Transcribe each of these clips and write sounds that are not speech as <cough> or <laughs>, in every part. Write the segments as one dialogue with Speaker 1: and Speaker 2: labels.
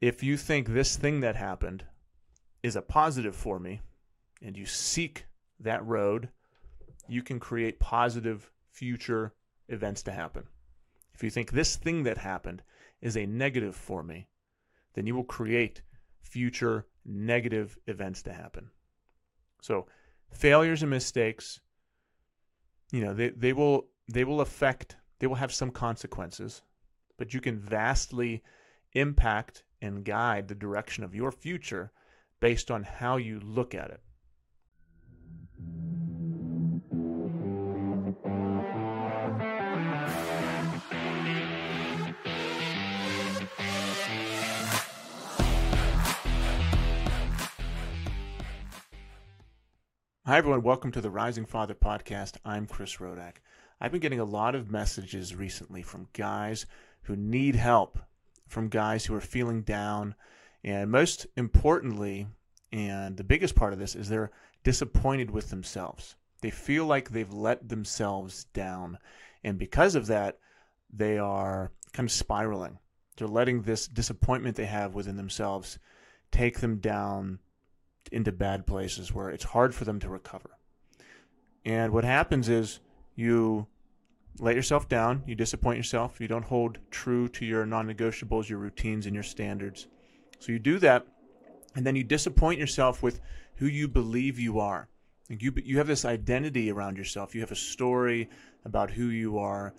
Speaker 1: if you think this thing that happened is a positive for me and you seek that road, you can create positive future events to happen. If you think this thing that happened is a negative for me, then you will create future negative events to happen. So, failures and mistakes, you know, they, they will they will affect they will have some consequences, but you can vastly impact and guide the direction of your future based on how you look at it. Hi, everyone. Welcome to the Rising Father podcast. I'm Chris Rodak. I've been getting a lot of messages recently from guys who need help, from guys who are feeling down, and most importantly, and the biggest part of this is they're disappointed with themselves. They feel like they've let themselves down. And because of that, they are kind of spiraling. They're letting this disappointment they have within themselves take them down into bad places where it's hard for them to recover. And what happens is you let yourself down, you disappoint yourself, you don't hold true to your non negotiables, your routines, and your standards. So you do that, and then you disappoint yourself with who you believe you are. You, you have this identity around yourself, you have a story about who you are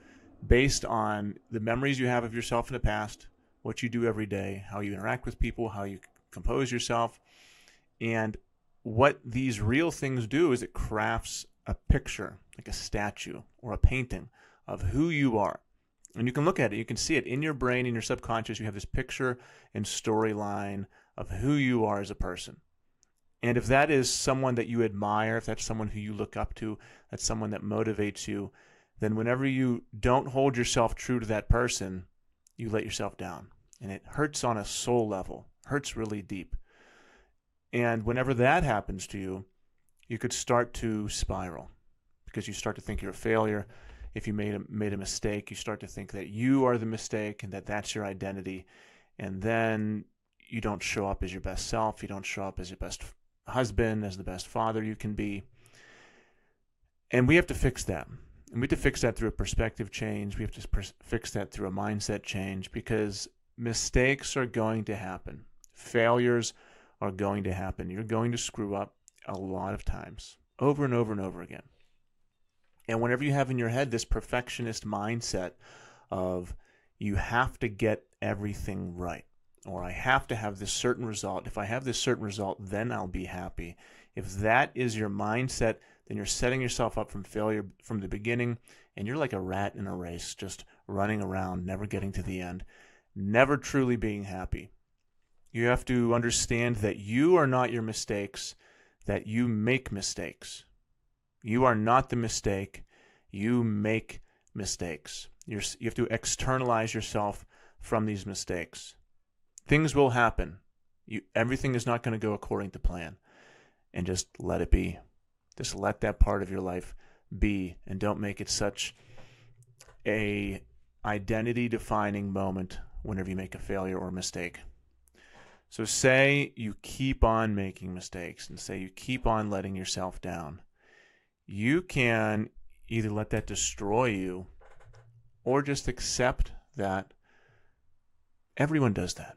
Speaker 1: based on the memories you have of yourself in the past, what you do every day, how you interact with people, how you compose yourself and what these real things do is it crafts a picture, like a statue or a painting of who you are. And you can look at it, you can see it in your brain, in your subconscious. You have this picture and storyline of who you are as a person. And if that is someone that you admire, if that's someone who you look up to, that's someone that motivates you, then whenever you don't hold yourself true to that person, you let yourself down. And it hurts on a soul level, hurts really deep. And whenever that happens to you, you could start to spiral because you start to think you're a failure. If you made a, made a mistake, you start to think that you are the mistake and that that's your identity. And then you don't show up as your best self. You don't show up as your best husband, as the best father you can be. And we have to fix that. And we have to fix that through a perspective change. We have to fix that through a mindset change because mistakes are going to happen. Failures are going to happen. You're going to screw up a lot of times, over and over and over again. And whenever you have in your head this perfectionist mindset of you have to get everything right, or I have to have this certain result. If I have this certain result, then I'll be happy. If that is your mindset, then you're setting yourself up from failure from the beginning, and you're like a rat in a race, just running around, never getting to the end, never truly being happy. You have to understand that you are not your mistakes, that you make mistakes. You are not the mistake. You make mistakes. You're, you have to externalize yourself from these mistakes. Things will happen. You, everything is not going to go according to plan. And just let it be. Just let that part of your life be and don't make it such a identity defining moment whenever you make a failure or a mistake. So, say you keep on making mistakes and say you keep on letting yourself down. You can either let that destroy you or just accept that everyone does that.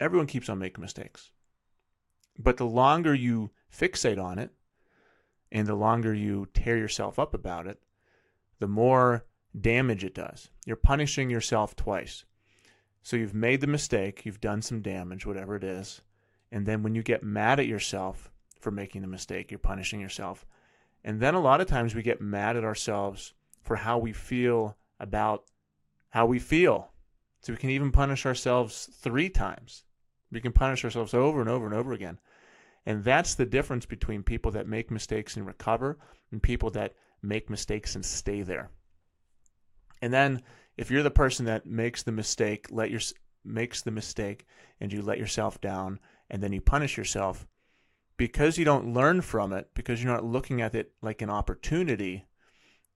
Speaker 1: Everyone keeps on making mistakes. But the longer you fixate on it and the longer you tear yourself up about it, the more damage it does. You're punishing yourself twice. So you've made the mistake, you've done some damage, whatever it is. And then when you get mad at yourself for making the mistake, you're punishing yourself. And then a lot of times we get mad at ourselves for how we feel about how we feel. So we can even punish ourselves three times. We can punish ourselves over and over and over again. And that's the difference between people that make mistakes and recover and people that make mistakes and stay there. And then if you're the person that makes the mistake, let your makes the mistake and you let yourself down and then you punish yourself because you don't learn from it, because you're not looking at it like an opportunity,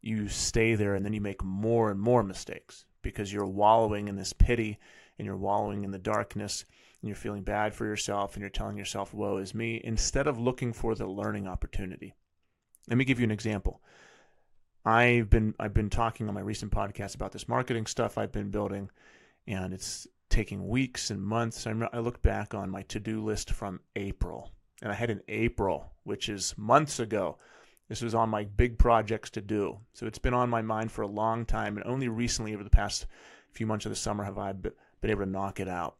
Speaker 1: you stay there and then you make more and more mistakes because you're wallowing in this pity and you're wallowing in the darkness and you're feeling bad for yourself and you're telling yourself, woe is me, instead of looking for the learning opportunity. Let me give you an example. I've been I've been talking on my recent podcast about this marketing stuff I've been building, and it's taking weeks and months. I, I look back on my to-do list from April, and I had an April, which is months ago. This was on my big projects to do, so it's been on my mind for a long time, and only recently, over the past few months of the summer, have I been able to knock it out.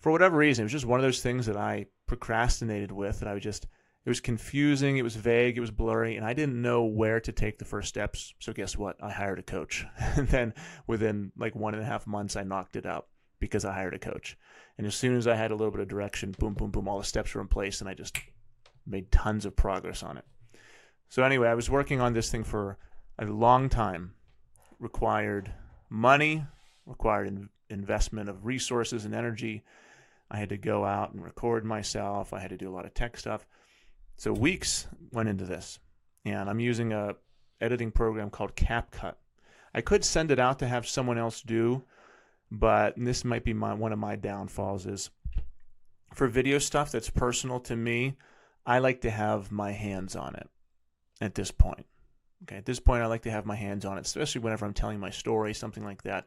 Speaker 1: For whatever reason, it was just one of those things that I procrastinated with, that I was just it was confusing, it was vague, it was blurry, and I didn't know where to take the first steps. So guess what? I hired a coach. <laughs> and then within like one and a half months, I knocked it out because I hired a coach. And as soon as I had a little bit of direction, boom, boom, boom, all the steps were in place, and I just made tons of progress on it. So anyway, I was working on this thing for a long time. Required money, required in- investment of resources and energy. I had to go out and record myself. I had to do a lot of tech stuff. So weeks went into this, and I'm using a editing program called CapCut. I could send it out to have someone else do, but this might be my one of my downfalls is for video stuff that's personal to me, I like to have my hands on it at this point. Okay, at this point I like to have my hands on it, especially whenever I'm telling my story, something like that.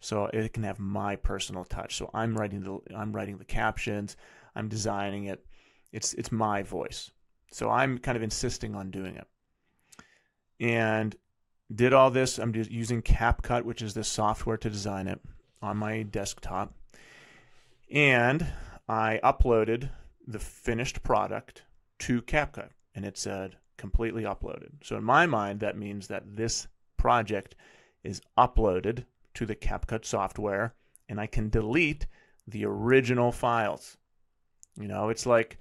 Speaker 1: So it can have my personal touch. So I'm writing the I'm writing the captions, I'm designing it. It's it's my voice. So I'm kind of insisting on doing it. And did all this. I'm using CapCut, which is the software to design it, on my desktop. And I uploaded the finished product to CapCut, and it said completely uploaded. So in my mind, that means that this project is uploaded to the CapCut software, and I can delete the original files. You know, it's like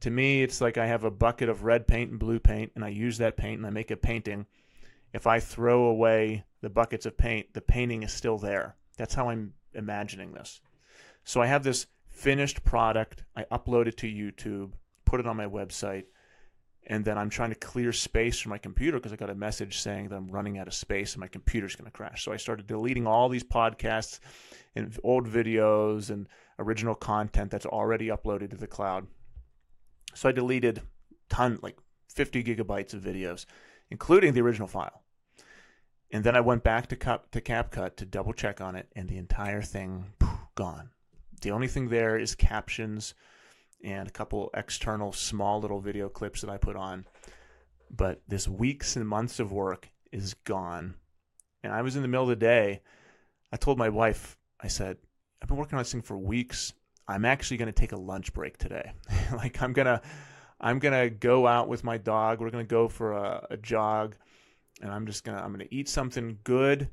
Speaker 1: to me, it's like I have a bucket of red paint and blue paint, and I use that paint and I make a painting. If I throw away the buckets of paint, the painting is still there. That's how I'm imagining this. So I have this finished product. I upload it to YouTube, put it on my website, and then I'm trying to clear space from my computer because I got a message saying that I'm running out of space and my computer's going to crash. So I started deleting all these podcasts and old videos and original content that's already uploaded to the cloud. So I deleted ton like 50 gigabytes of videos, including the original file. And then I went back to Cap, to CapCut to double check on it, and the entire thing poof, gone. The only thing there is captions and a couple external small little video clips that I put on. But this weeks and months of work is gone. And I was in the middle of the day. I told my wife, I said, I've been working on this thing for weeks. I'm actually going to take a lunch break today. <laughs> like I'm gonna, I'm gonna go out with my dog. We're gonna go for a, a jog, and I'm just gonna, I'm gonna eat something good,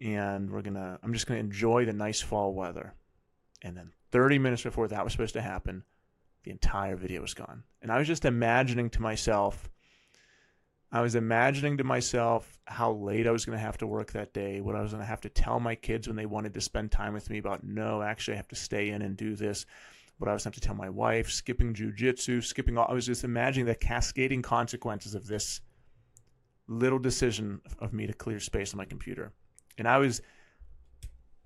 Speaker 1: and we're gonna, I'm just gonna enjoy the nice fall weather. And then 30 minutes before that was supposed to happen, the entire video was gone. And I was just imagining to myself I was imagining to myself how late I was to have to work that day, what I was to have to tell my kids when they wanted to spend time with me about, no, actually, I have to stay in and do this. What I was to have to tell my wife, skipping jujitsu, skipping all. I was just imagining the cascading consequences of this little decision of me to clear space on my computer. And I was,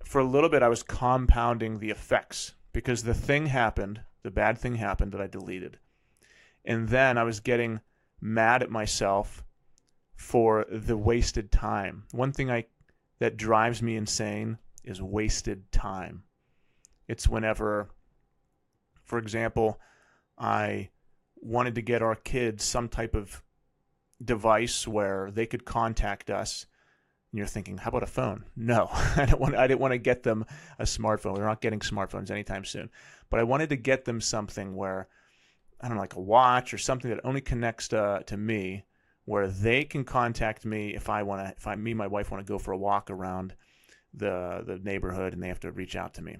Speaker 1: for a little bit, I was compounding the effects because the thing happened, the bad thing happened that I deleted. And then I was getting mad at myself for the wasted time. One thing I that drives me insane is wasted time. It's whenever for example, I wanted to get our kids some type of device where they could contact us. And you're thinking, how about a phone? No, <laughs> I don't want. I didn't want to get them a smartphone. We're not getting smartphones anytime soon. But I wanted to get them something where I don't know, like a watch or something that only connects to, to me, where they can contact me if I want to, if I, me and my wife want to go for a walk around the the neighborhood, and they have to reach out to me.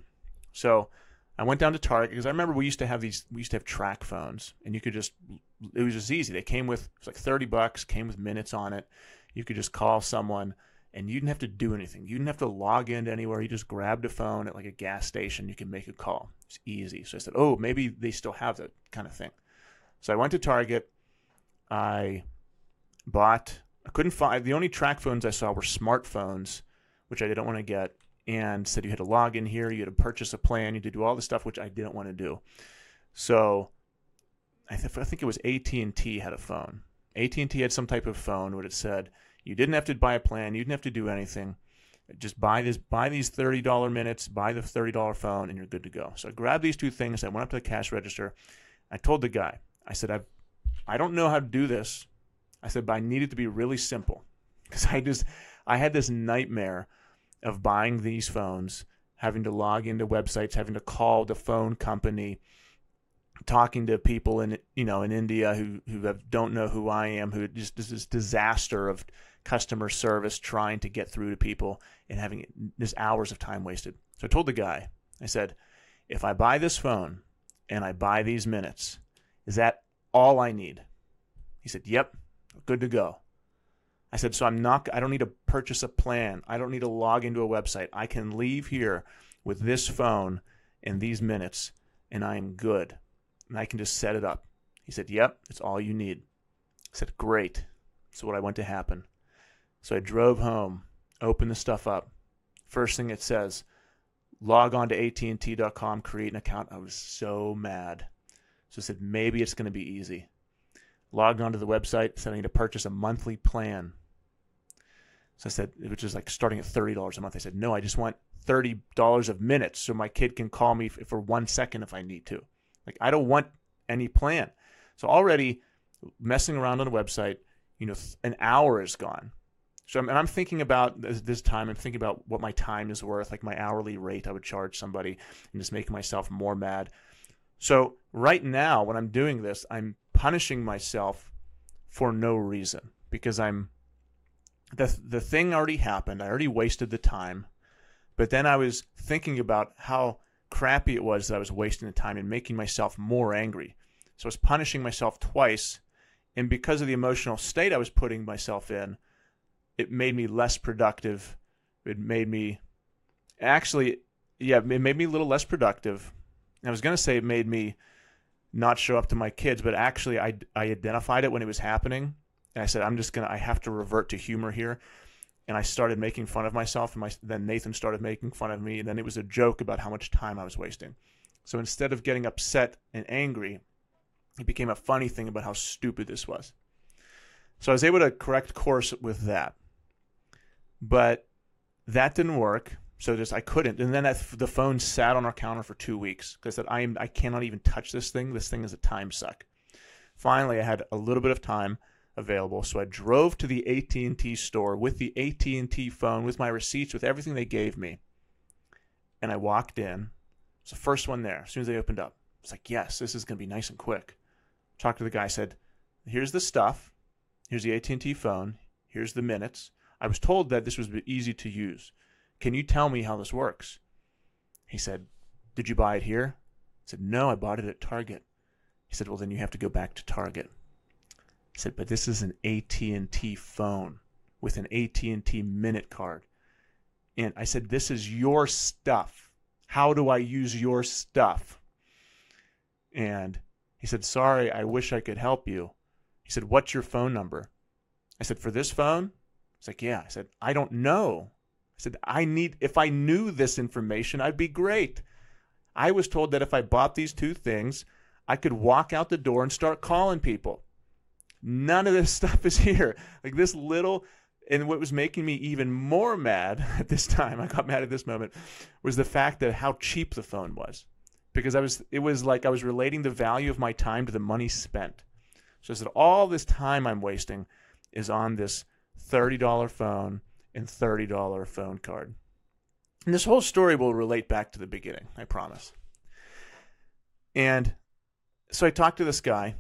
Speaker 1: So I went down to Target because I remember we used to have these, we used to have TracFones, and you could just, it was just easy. They came with, it was like thirty bucks, came with minutes on it. You could just call someone and you didn't have to do anything. You didn't have to log into anywhere. You just grabbed a phone at like a gas station. You can make a call. It's easy. So I said, oh, maybe they still have that kind of thing. So I went to Target. I bought. I couldn't find the only TracFones I saw were smartphones, which I didn't want to get, and said you had to log in here, you had to purchase a plan, you had to do all this stuff, which I didn't want to do. So I, th- I think it was AT&T had a phone. AT&T had some type of phone where it said you didn't have to buy a plan, you didn't have to do anything. Just buy this, buy these thirty dollar minutes, buy the thirty dollar phone, and you're good to go. So I grabbed these two things. I went up to the cash register. I told the guy, I said, I, I don't know how to do this. I said, but I need it to be really simple <laughs> because I just, I had this nightmare of buying these phones, having to log into websites, having to call the phone company, talking to people in you know in India who who have, don't know who I am, who just this disaster of customer service trying to get through to people and having this hours of time wasted. So I told the guy, I said, if I buy this phone and I buy these minutes, is that all I need? He said, Yep, good to go. I said, so I'm not, I don't need to purchase a plan. I don't need to log into a website. I can leave here with this phone and these minutes and I am good. And I can just set it up. He said, yep, it's all you need. I said, great. So what I went to happen. So I drove home, opened the stuff up. First thing it says, log on to AT&T.com, create an account. I was so mad. So I said, maybe it's going to be easy. Logged onto the website, said I need to purchase a monthly plan. So I said, which is like starting at $30 a month. I said, no, I just want $30 of minutes so my kid can call me for one second if I need to. Like, I don't want any plan. So already messing around on the website, you know, an hour is gone. So I'm, and I'm thinking about this, this, time. I'm thinking about what my time is worth, like my hourly rate I would charge somebody, and just making myself more mad. So right now, when I'm doing this, I'm punishing myself for no reason because I'm the the thing already happened. I already wasted the time. But then I was thinking about how crappy it was that I was wasting the time and making myself more angry. So I was punishing myself twice, and because of the emotional state I was putting myself in, it made me less productive. It made me actually yeah, it made me a little less productive. I was going to say it made me not show up to my kids, but actually I I identified it when it was happening and I said, I'm just gonna, I have to revert to humor here. And I started making fun of myself, and my, then Nathan started making fun of me, and then it was a joke about how much time I was wasting. So instead of getting upset and angry, it became a funny thing about how stupid this was. So I was able to correct course with that, but that didn't work. So just I couldn't, and then that, the phone sat on our counter for two weeks because I am I cannot even touch this thing. This thing is a time suck. Finally, I had a little bit of time available. So I drove to the AT&T store with the AT&T phone, with my receipts, with everything they gave me. And I walked in. It's the first one there. As soon as they opened up, it's like, yes, this is going to be nice and quick. Talked to the guy. Said, here's the stuff. Here's the AT&T phone. Here's the minutes. I was told that this was easy to use. Can you tell me how this works? He said, did you buy it here? I said, no, I bought it at Target. He said, well, then you have to go back to Target said, but this is an AT&T phone with an AT&T minute card. And I said, this is your stuff. How do I use your stuff? And he said, sorry, I wish I could help you. He said, what's your phone number? I said, for this phone? He's like, yeah. I said, I don't know. I said, I need, if I knew this information, I'd be great. I was told that if I bought these two things, I could walk out the door and start calling people. None of this <laughs> stuff is here. Like this little and what was making me even more mad <laughs> at this time, I got mad at this moment, was the fact that how cheap the phone was. Because I was it was like I was relating the value of my time to the money spent. So I said all this time I'm wasting is on this $30 phone and $30 phone card. And this whole story will relate back to the beginning, I promise. And so I talked to this guy.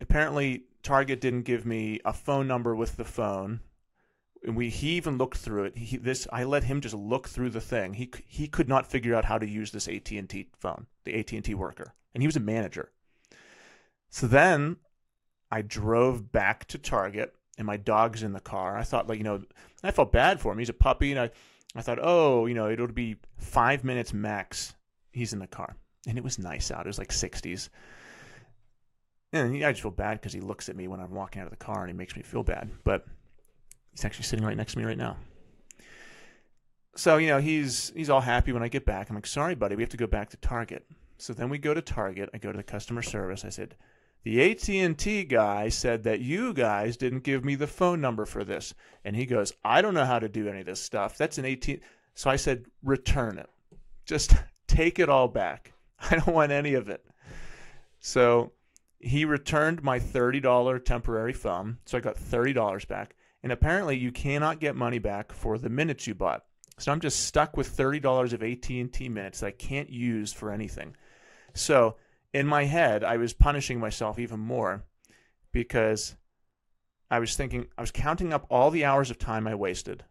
Speaker 1: Apparently, Target didn't give me a phone number with the phone. And we he even looked through it. He this I let him just look through the thing. He he could not figure out how to use this AT and T phone, the AT and T worker, and he was a manager. So then I drove back to Target, and my dog's in the car. I thought like you know I felt bad for him. He's a puppy, and I I thought oh you know it'll be five minutes max. He's in the car, and it was nice out. It was like 60s. And I just feel bad because he looks at me when I'm walking out of the car and he makes me feel bad. But he's actually sitting right next to me right now. so you know he's he's all happy when I get back. I'm like, sorry, buddy, we have to go back to Target. So then we go to Target. I go to the customer service. I said, the AT&T guy said that you guys didn't give me the phone number for this. And he goes, I don't know how to do any of this stuff. That's an AT. So I said, return it. Just <laughs> take it all back. I don't want any of it. So he returned my $30 temporary phone. So I got $30 back. And apparently you cannot get money back for the minutes you bought. So I'm just stuck with $30 of AT&T minutes that I can't use for anything. So in my head, I was punishing myself even more because I was thinking, I was counting up all the hours of time I wasted.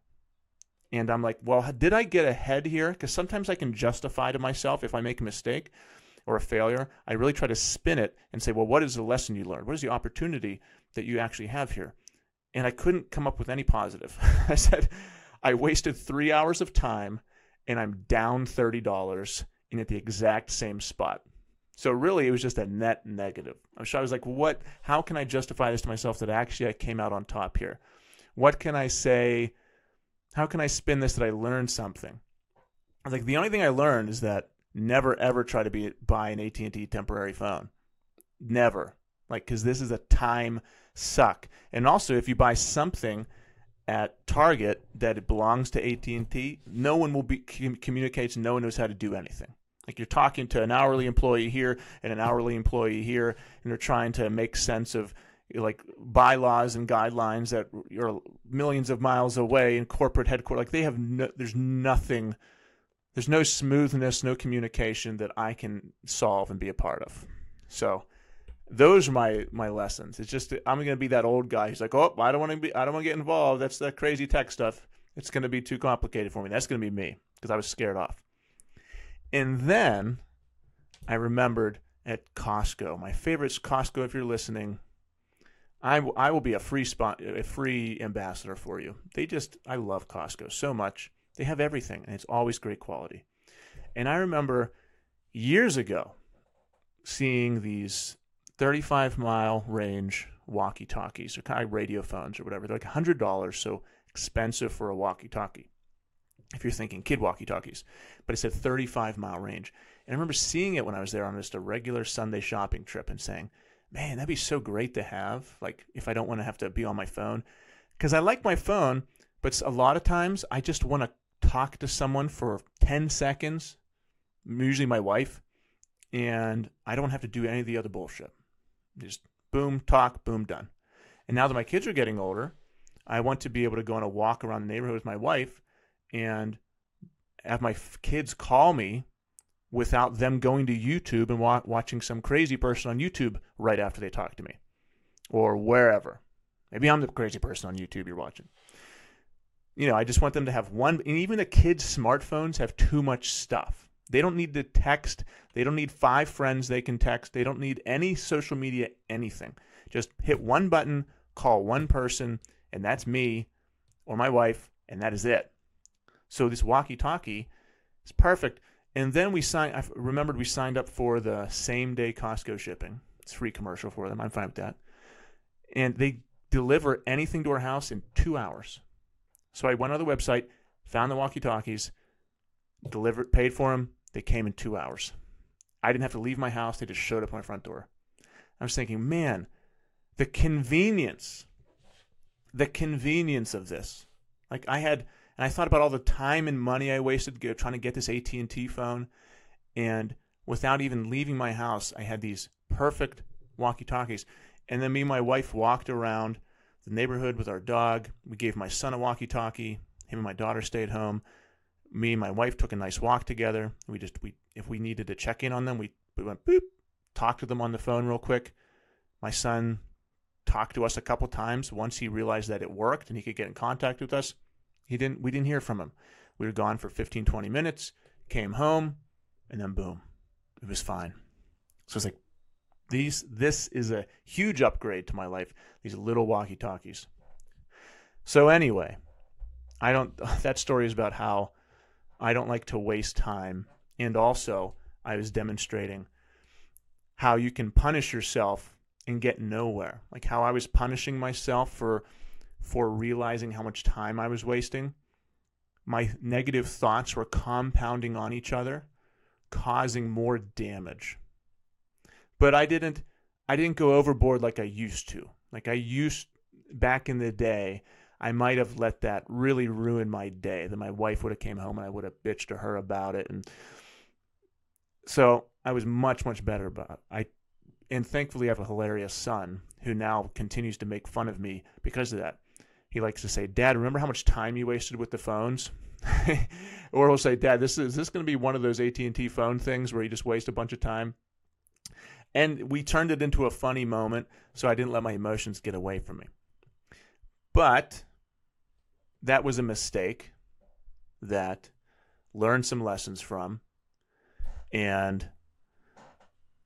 Speaker 1: And I'm like, well, did I get ahead here? Because sometimes I can justify to myself if I make a mistake or a failure. I really try to spin it and say, well, what is the lesson you learned? What is the opportunity that you actually have here? And I couldn't come up with any positive. <laughs> I said, I wasted three hours of time and I'm down $30 and at the exact same spot. So really, it was just a net negative. So I was like, what? How can I justify this to myself that actually I came out on top here? What can I say? How can I spin this that I learned something? I was like, the only thing I learned is that never ever try to be buy an AT and T temporary phone. Never, like, because this is a time suck. And also, if you buy something at Target that it belongs to AT and T, no one will be communicates. No one knows how to do anything. Like you're talking to an hourly employee here and an hourly employee here, and they're trying to make sense of like bylaws and guidelines that are millions of miles away in corporate headquarters. Like they have no, there's nothing, there's no smoothness, no communication that I can solve and be a part of. So those are my my lessons. It's just I'm going to be that old guy who's like, oh, I don't want to be, I don't want to get involved. That's that crazy tech stuff. It's going to be too complicated for me. That's going to be me because I was scared off. And then I remembered at Costco, my favorite Costco. If you're listening, I will be a free spot, a free ambassador for you. They just, I love Costco so much. They have everything, and it's always great quality. And I remember years ago seeing these 35 mile range walkie talkies or kind of radio phones or whatever. They're like $100, so expensive for a walkie talkie if you're thinking kid walkie talkies, but it said 35 mile range. And I remember seeing it when I was there on just a regular Sunday shopping trip and saying, man, that'd be so great to have. Like, if I don't want to have to be on my phone, because I like my phone, but a lot of times I just want to talk to someone for 10 seconds, usually my wife, and I don't have to do any of the other bullshit. Just boom, talk, boom, done. And now that my kids are getting older, I want to be able to go on a walk around the neighborhood with my wife and have my kids call me without them going to YouTube and wa- watching some crazy person on YouTube right after they talk to me or wherever. Maybe I'm the crazy person on YouTube you're watching. You know, I just want them to have one, and even the kids' smartphones have too much stuff. They don't need to text. They don't need five friends they can text. They don't need any social media, anything. Just hit one button, call one person, and that's me or my wife, and that is it. So this walkie-talkie is perfect. And then we signed. I remembered we signed up for the same day Costco shipping. It's free commercial for them. I'm fine with that. And they deliver anything to our house in two hours. So I went on the website, found the walkie-talkies, delivered, paid for them. They came in two hours. I didn't have to leave my house. They just showed up at my front door. I was thinking, man, the convenience, the convenience of this. Like I had and I thought about all the time and money I wasted trying to get this AT&T phone and without even leaving my house I had these perfect walkie-talkies and then me and my wife walked around the neighborhood with our dog we gave my son a walkie-talkie him and my daughter stayed home me and my wife took a nice walk together we just we if we needed to check in on them we, we went boop talked to them on the phone real quick my son talked to us a couple times once he realized that it worked and he could get in contact with us he didn't. We didn't hear from him. We were gone for 15, 20 minutes. Came home, and then boom, it was fine. So it's like these. This is a huge upgrade to my life. These little walkie talkies. So anyway, I don't. <laughs> That story is about how I don't like to waste time, and also I was demonstrating how you can punish yourself and get nowhere. Like how I was punishing myself for for realizing how much time I was wasting. my negative thoughts were compounding on each other, causing more damage. But I didn't I didn't go overboard like I used to. Like I used back in the day, I might have let that really ruin my day. That my wife would have came home and I would have bitched to her about it and so I was much much better about it. I and thankfully I have a hilarious son who now continues to make fun of me because of that. He likes to say, "Dad, remember how much time you wasted with the phones?" <laughs> or he'll say, "Dad, this is, is this going to be one of those AT&T phone things where you just waste a bunch of time?" And we turned it into a funny moment, so I didn't let my emotions get away from me. But that was a mistake that learned some lessons from and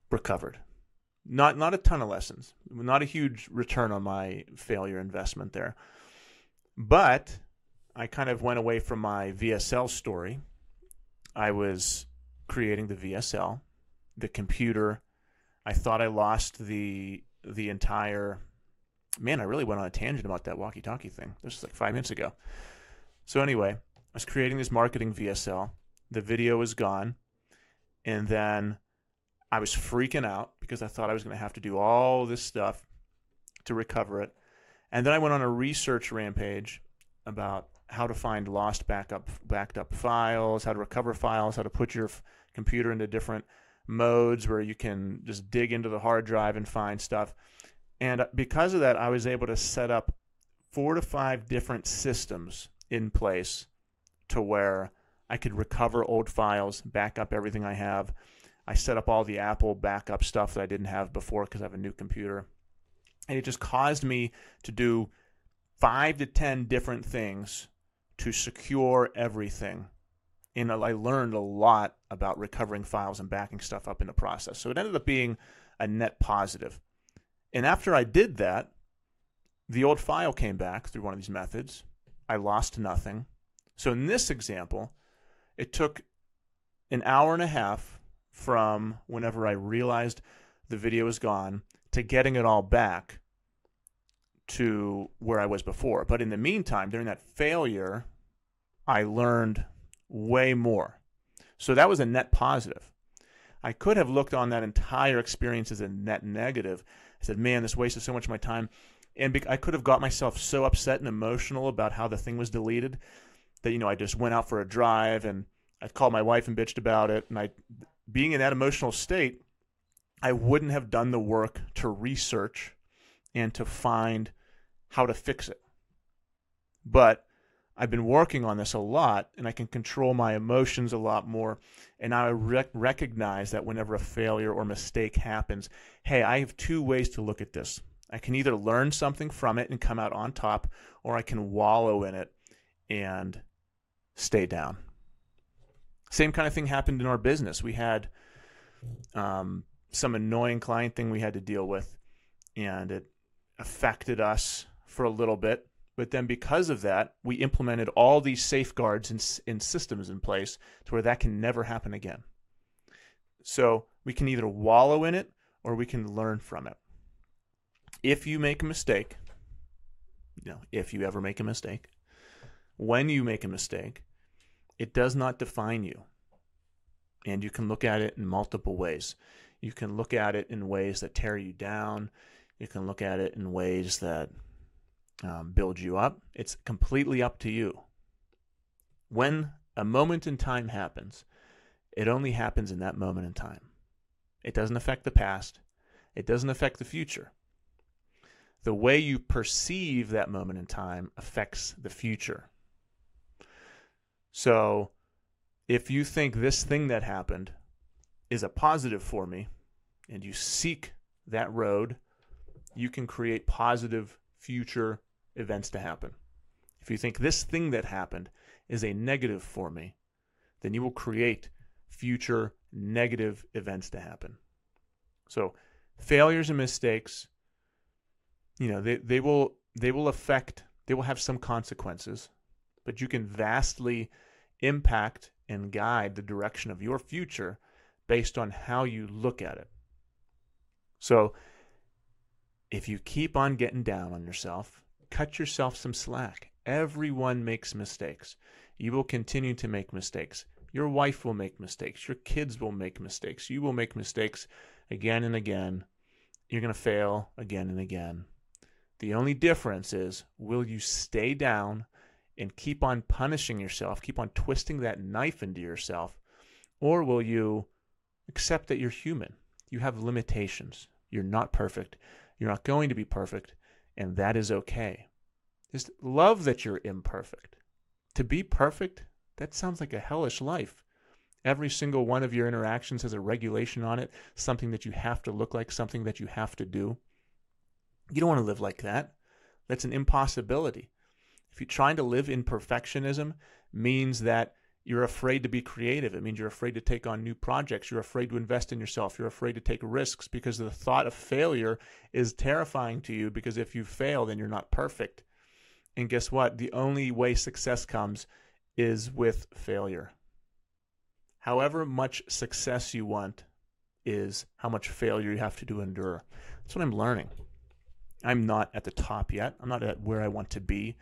Speaker 1: recovered. Not not a ton of lessons, not a huge return on my failure investment there. But I kind of went away from my VSL story. I was creating the VSL, the computer. I thought I lost the the entire man, I really went on a tangent about that walkie-talkie thing. This was like 5 minutes ago. So anyway, I was creating this marketing VSL. The video was gone. And then I was freaking out because I thought I was going to have to do all this stuff to recover it. And then I went on a research rampage about how to find lost backup backed up files, how to recover files, how to put your computer into different modes where you can just dig into the hard drive and find stuff. And uh, because of that, I was able to set up four to five different systems in place to where I could recover old files, back up everything I have, I set up all the Apple backup stuff that I didn't have before because I have a new computer. And it just caused me to do five to 10 different things to secure everything. And I learned a lot about recovering files and backing stuff up in the process. So it ended up being a net positive. And after I did that, the old file came back through one of these methods. I lost nothing. So in this example, it took an hour and a half from whenever I realized the video was gone to getting it all back to where I was before. But in the meantime, during that failure, I learned way more. So that was a net positive. I could have looked on that entire experience as a net negative. I said, man, this wasted so much of my time. And I could have got myself so upset and emotional about how the thing was deleted that, you know, I just went out for a drive and I called my wife and bitched about it. And I being in that emotional state, I wouldn't have done the work to research and to find how to fix it. But I've been working on this a lot and I can control my emotions a lot more. And I rec- recognize that whenever a failure or mistake happens, hey, I have two ways to look at this. I can either learn something from it and come out on top, or I can wallow in it and stay down. Same kind of thing happened in our business. We had um, some annoying client thing we had to deal with, and it affected us for a little bit. But then, because of that, we implemented all these safeguards and, systems in place to where that can never happen again. So we can either wallow in it or we can learn from it. If you make a mistake, you know, if you ever make a mistake, when you make a mistake, it does not define you. And you can look at it in multiple ways. You can look at it in ways that tear you down. You can look at it in ways that um, build you up. It's completely up to you. When a moment in time happens, it only happens in that moment in time. It doesn't affect the past, it doesn't affect the future. The way you perceive that moment in time affects the future. So if you think this thing that happened is a positive for me and you seek that road, you can create positive future events to happen. If you think this thing that happened is a negative for me, then you will create future negative events to happen. So failures and mistakes, you know, they, they will they will affect they will have some consequences, but you can vastly impact and guide the direction of your future based on how you look at it. So, if you keep on getting down on yourself, cut yourself some slack. Everyone makes mistakes. You will continue to make mistakes. Your wife will make mistakes. Your kids will make mistakes. You will make mistakes again and again. You're going to fail again and again. The only difference is will you stay down and keep on punishing yourself, keep on twisting that knife into yourself, or will you accept that you're human? You have limitations. You're not perfect. You're not going to be perfect, and that is okay. Just love that you're imperfect. To be perfect, that sounds like a hellish life. Every single one of your interactions has a regulation on it, something that you have to look like, something that you have to do. You don't want to live like that. That's an impossibility. If you're trying to live in perfectionism, means that you're afraid to be creative. It means you're afraid to take on new projects. You're afraid to invest in yourself. You're afraid to take risks because the thought of failure is terrifying to you because if you fail, then you're not perfect. And guess what? The only way success comes is with failure. However much success you want is how much failure you have to do endure. That's what I'm learning. I'm not at the top yet. I'm not at where I want to be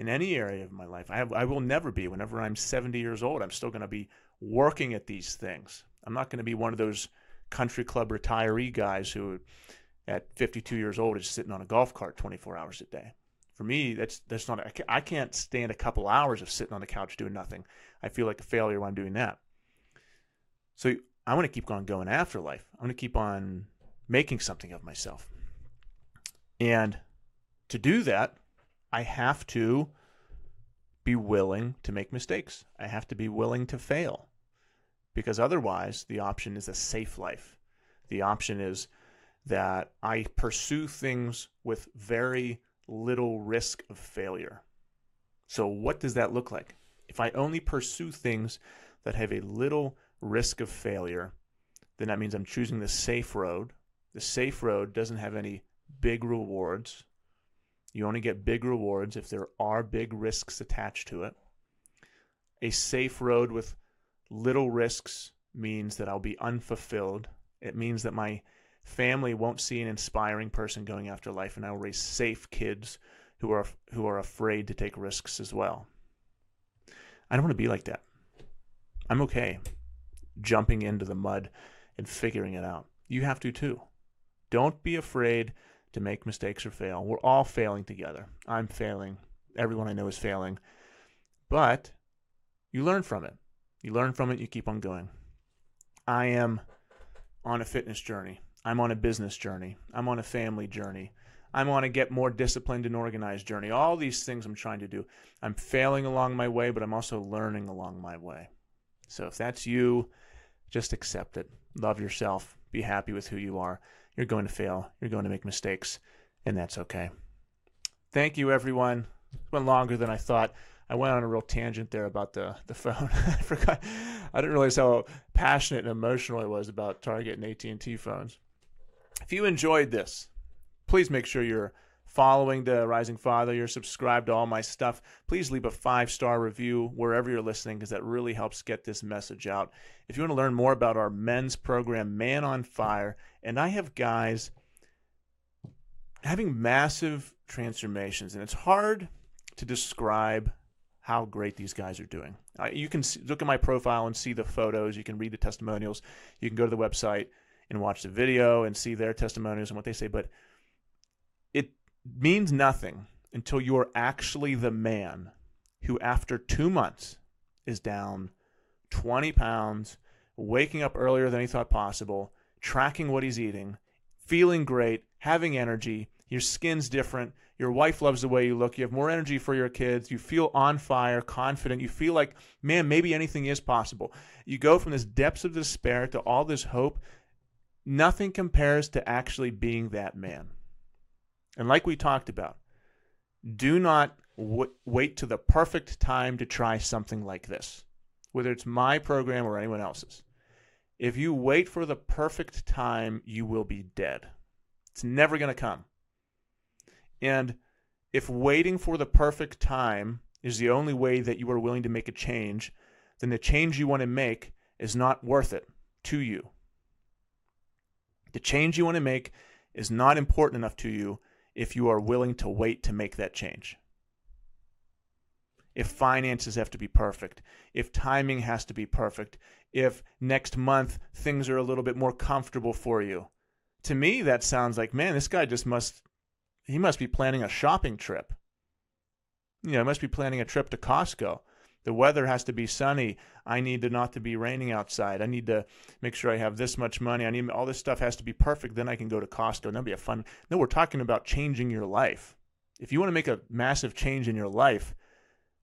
Speaker 1: in any area of my life. I, have, I will never be. Whenever I'm 70 years old, I'm still going to be working at these things. I'm not going to be one of those country club retiree guys who, at 52 years old, is sitting on a golf cart 24 hours a day. For me, that's that's not. I can't stand a couple hours of sitting on the couch doing nothing. I feel like a failure when I'm doing that. So I want to keep on going after life. I want to keep on making something of myself. And to do that, I have to be willing to make mistakes. I have to be willing to fail. Because otherwise, the option is a safe life. The option is that I pursue things with very little risk of failure. So, what does that look like? If I only pursue things that have a little risk of failure, then that means I'm choosing the safe road. The safe road doesn't have any big rewards. You only get big rewards if there are big risks attached to it. A safe road with little risks means that I'll be unfulfilled. It means that my family won't see an inspiring person going after life, and I'll raise safe kids who are who are afraid to take risks as well. I don't want to be like that. I'm okay jumping into the mud and figuring it out. You have to too. Don't be afraid to make mistakes or fail. We're all failing together. I'm failing. Everyone I know is failing. But you learn from it. You learn from it, you keep on going. I am on a fitness journey. I'm on a business journey. I'm on a family journey. I'm on a get more disciplined and organized journey. All these things I'm trying to do. I'm failing along my way, but I'm also learning along my way. So if that's you, just accept it. Love yourself. Be happy with who you are. You're going to fail. You're going to make mistakes, and that's okay. Thank you, everyone. It went longer than I thought. I went on a real tangent there about the, the phone. <laughs> I forgot. I didn't realize how passionate and emotional I was about Target and AT&T phones. If you enjoyed this, please make sure you're following the Rising Father, you're subscribed to all my stuff. Please leave a five star review wherever you're listening because that really helps get this message out. If you want to learn more about our men's program, Man on Fire, and I have guys having massive transformations, and it's hard to describe how great these guys are doing. You can look at my profile and see the photos. You can read the testimonials. You can go to the website and watch the video and see their testimonials and what they say. But means nothing until you are actually the man who, after two months, is down 20 pounds, waking up earlier than he thought possible, tracking what he's eating, feeling great, having energy. Your skin's different. Your wife loves the way you look. You have more energy for your kids. You feel on fire, confident. You feel like, man, maybe anything is possible. You go from this depths of despair to all this hope Nothing compares to actually being that man. And like we talked about, do not w- wait to the perfect time to try something like this, whether it's my program or anyone else's. If you wait for the perfect time, you will be dead. It's never going to come. And if waiting for the perfect time is the only way that you are willing to make a change, then the change you want to make is not worth it to you. The change you want to make is not important enough to you if you are willing to wait to make that change. if finances have to be perfect, if timing has to be perfect, if next month things are a little bit more comfortable for you. To me, that sounds like, man, this guy just must, he must be planning a shopping trip. You know, he must be planning a trip to Costco. The weather has to be sunny. I need to not to be raining outside. I need to make sure I have this much money. I need all this stuff has to be perfect. Then I can go to Costco. And that'll be a fun. No, we're talking about changing your life. If you want to make a massive change in your life,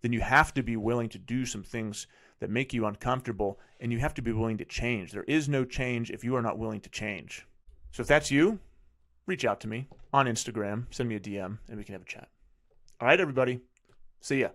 Speaker 1: then you have to be willing to do some things that make you uncomfortable and you have to be willing to change. There is no change if you are not willing to change. So if that's you, reach out to me on Instagram, send me a DM, and we can have a chat. All right, everybody. See ya.